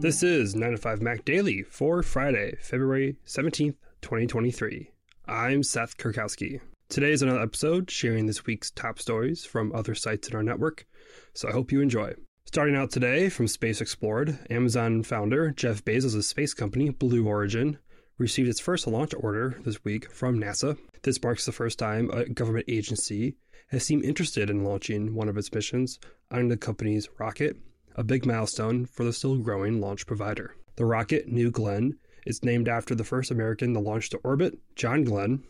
This is 9 to 5 Mac Daily for Friday, February 17th, 2023. I'm Seth Kurkowski. Today is another episode sharing this week's top stories from other sites in our network, so I hope you enjoy. Starting out today from Space Explored, Amazon founder Jeff Bezos' space company, Blue Origin, received its first launch order this week from NASA. This marks the first time a government agency has seemed interested in launching one of its missions on the company's rocket a big milestone for the still growing launch provider. The rocket, New Glenn, is named after the first American to launch to orbit, John Glenn,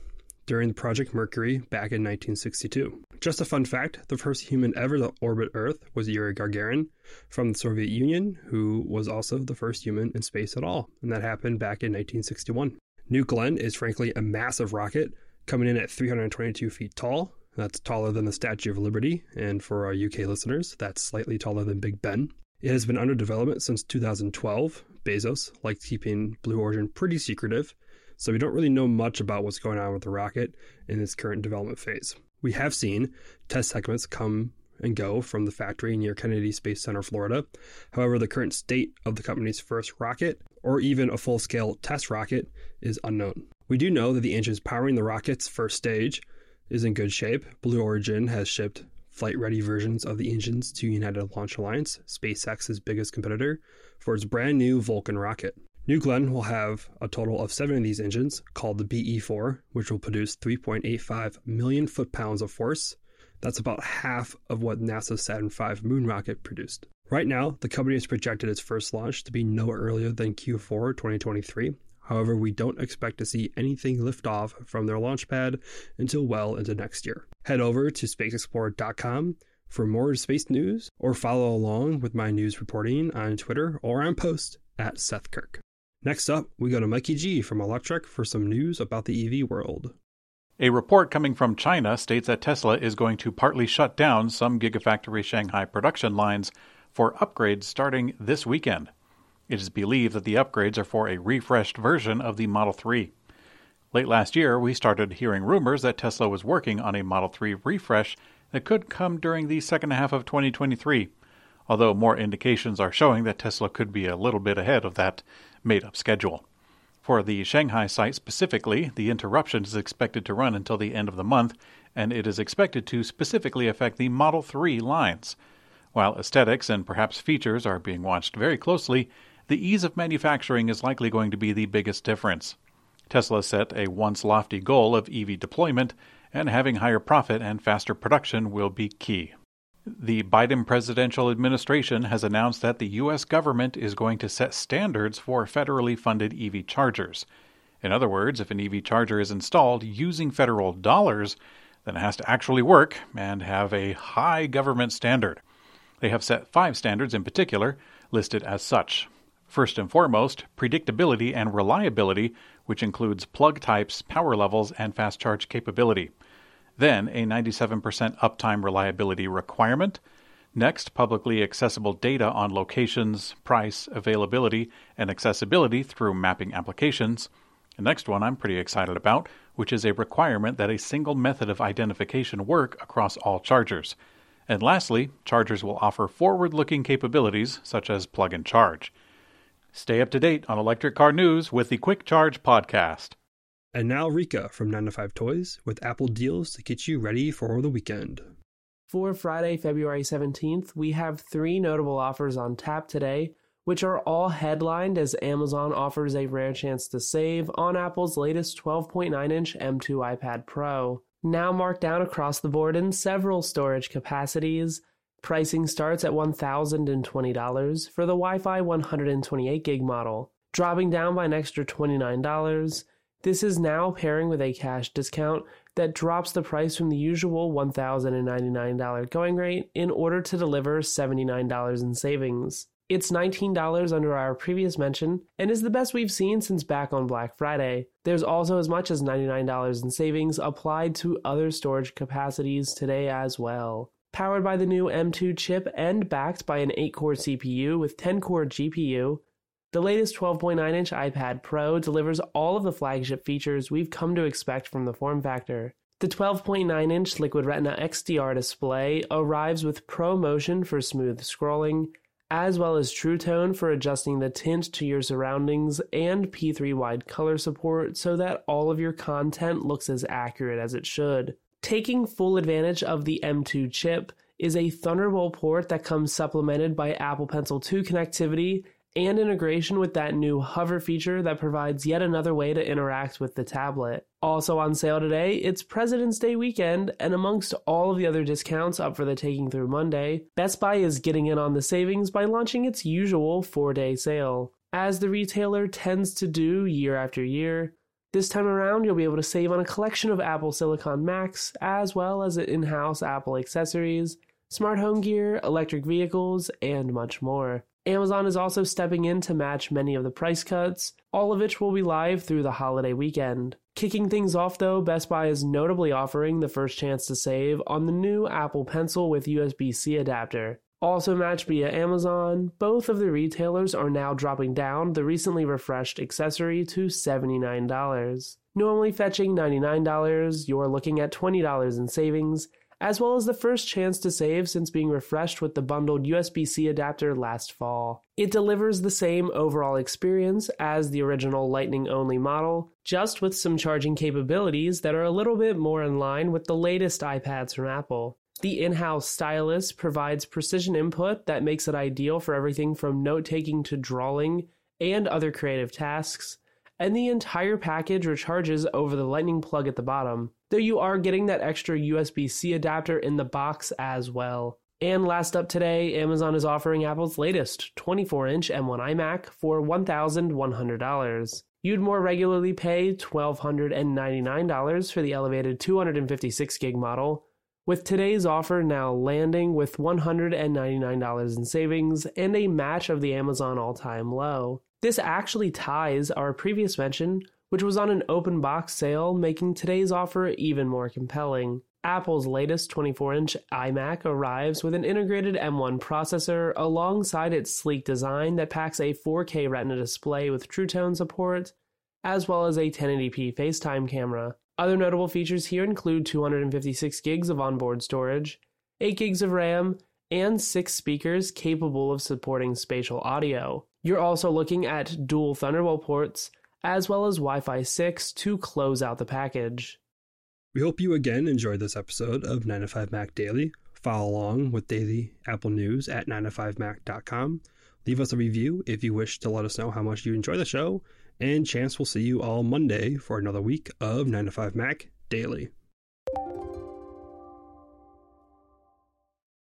during Project Mercury back in 1962. Just a fun fact the first human ever to orbit Earth was Yuri Gagarin from the Soviet Union, who was also the first human in space at all, and that happened back in 1961. New Glenn is frankly a massive rocket, coming in at 322 feet tall, that's taller than the Statue of Liberty, and for our UK listeners, that's slightly taller than Big Ben. It has been under development since 2012. Bezos likes keeping Blue Origin pretty secretive, so we don't really know much about what's going on with the rocket in its current development phase. We have seen test segments come and go from the factory near Kennedy Space Center, Florida. However, the current state of the company's first rocket, or even a full scale test rocket, is unknown. We do know that the engines powering the rocket's first stage is in good shape. Blue Origin has shipped flight ready versions of the engines to United Launch Alliance, SpaceX's biggest competitor, for its brand new Vulcan rocket. New Glenn will have a total of seven of these engines, called the BE 4, which will produce 3.85 million foot pounds of force. That's about half of what NASA's Saturn V moon rocket produced. Right now, the company has projected its first launch to be no earlier than Q4 2023, However, we don't expect to see anything lift off from their launch pad until well into next year. Head over to spaceexplored.com for more space news or follow along with my news reporting on Twitter or on post at Seth Kirk. Next up, we go to Mikey G from Electrek for some news about the EV world. A report coming from China states that Tesla is going to partly shut down some Gigafactory Shanghai production lines for upgrades starting this weekend. It is believed that the upgrades are for a refreshed version of the Model 3. Late last year, we started hearing rumors that Tesla was working on a Model 3 refresh that could come during the second half of 2023, although more indications are showing that Tesla could be a little bit ahead of that made up schedule. For the Shanghai site specifically, the interruption is expected to run until the end of the month, and it is expected to specifically affect the Model 3 lines. While aesthetics and perhaps features are being watched very closely, the ease of manufacturing is likely going to be the biggest difference. Tesla set a once lofty goal of EV deployment, and having higher profit and faster production will be key. The Biden presidential administration has announced that the U.S. government is going to set standards for federally funded EV chargers. In other words, if an EV charger is installed using federal dollars, then it has to actually work and have a high government standard. They have set five standards in particular, listed as such. First and foremost, predictability and reliability, which includes plug types, power levels, and fast charge capability. Then, a 97% uptime reliability requirement. Next, publicly accessible data on locations, price, availability, and accessibility through mapping applications. The next one I'm pretty excited about, which is a requirement that a single method of identification work across all chargers. And lastly, chargers will offer forward looking capabilities such as plug and charge. Stay up to date on electric car news with the Quick Charge podcast. And now Rikka from 9 to 5 Toys with Apple deals to get you ready for the weekend. For Friday, February 17th, we have three notable offers on tap today, which are all headlined as Amazon offers a rare chance to save on Apple's latest 12.9 inch M2 iPad Pro. Now marked down across the board in several storage capacities, Pricing starts at $1,020 for the Wi Fi 128 gig model, dropping down by an extra $29. This is now pairing with a cash discount that drops the price from the usual $1,099 going rate in order to deliver $79 in savings. It's $19 under our previous mention and is the best we've seen since back on Black Friday. There's also as much as $99 in savings applied to other storage capacities today as well powered by the new M2 chip and backed by an 8 core CPU with 10 core GPU. The latest 12.9 inch iPad Pro delivers all of the flagship features we've come to expect from the form factor. The 12.9 inch Liquid Retina XDR display arrives with ProMotion for smooth scrolling, as well as True Tone for adjusting the tint to your surroundings, and P3 wide color support so that all of your content looks as accurate as it should. Taking full advantage of the M2 chip is a Thunderbolt port that comes supplemented by Apple Pencil 2 connectivity and integration with that new hover feature that provides yet another way to interact with the tablet. Also on sale today, it's President's Day weekend, and amongst all of the other discounts up for the taking through Monday, Best Buy is getting in on the savings by launching its usual four day sale. As the retailer tends to do year after year, this time around, you'll be able to save on a collection of Apple Silicon Macs, as well as in house Apple accessories, smart home gear, electric vehicles, and much more. Amazon is also stepping in to match many of the price cuts, all of which will be live through the holiday weekend. Kicking things off though, Best Buy is notably offering the first chance to save on the new Apple Pencil with USB C adapter. Also matched via Amazon, both of the retailers are now dropping down the recently refreshed accessory to $79. Normally fetching $99, you're looking at $20 in savings, as well as the first chance to save since being refreshed with the bundled USB C adapter last fall. It delivers the same overall experience as the original Lightning only model, just with some charging capabilities that are a little bit more in line with the latest iPads from Apple. The in house stylus provides precision input that makes it ideal for everything from note taking to drawing and other creative tasks, and the entire package recharges over the lightning plug at the bottom, though you are getting that extra USB C adapter in the box as well. And last up today, Amazon is offering Apple's latest 24 inch M1 iMac for $1,100. You'd more regularly pay $1,299 for the elevated 256 gig model, with today's offer now landing with $199 in savings and a match of the Amazon all time low. This actually ties our previous mention, which was on an open box sale, making today's offer even more compelling. Apple's latest 24 inch iMac arrives with an integrated M1 processor alongside its sleek design that packs a 4K Retina display with True Tone support, as well as a 1080p FaceTime camera. Other notable features here include 256 gigs of onboard storage, 8 gigs of RAM, and 6 speakers capable of supporting spatial audio. You're also looking at dual Thunderbolt ports, as well as Wi Fi 6 to close out the package. We hope you again enjoyed this episode of 9 to 5 Mac Daily. Follow along with daily Apple news at 9to5mac.com. Leave us a review if you wish to let us know how much you enjoy the show, and chance we'll see you all Monday for another week of 9 to 5 Mac Daily.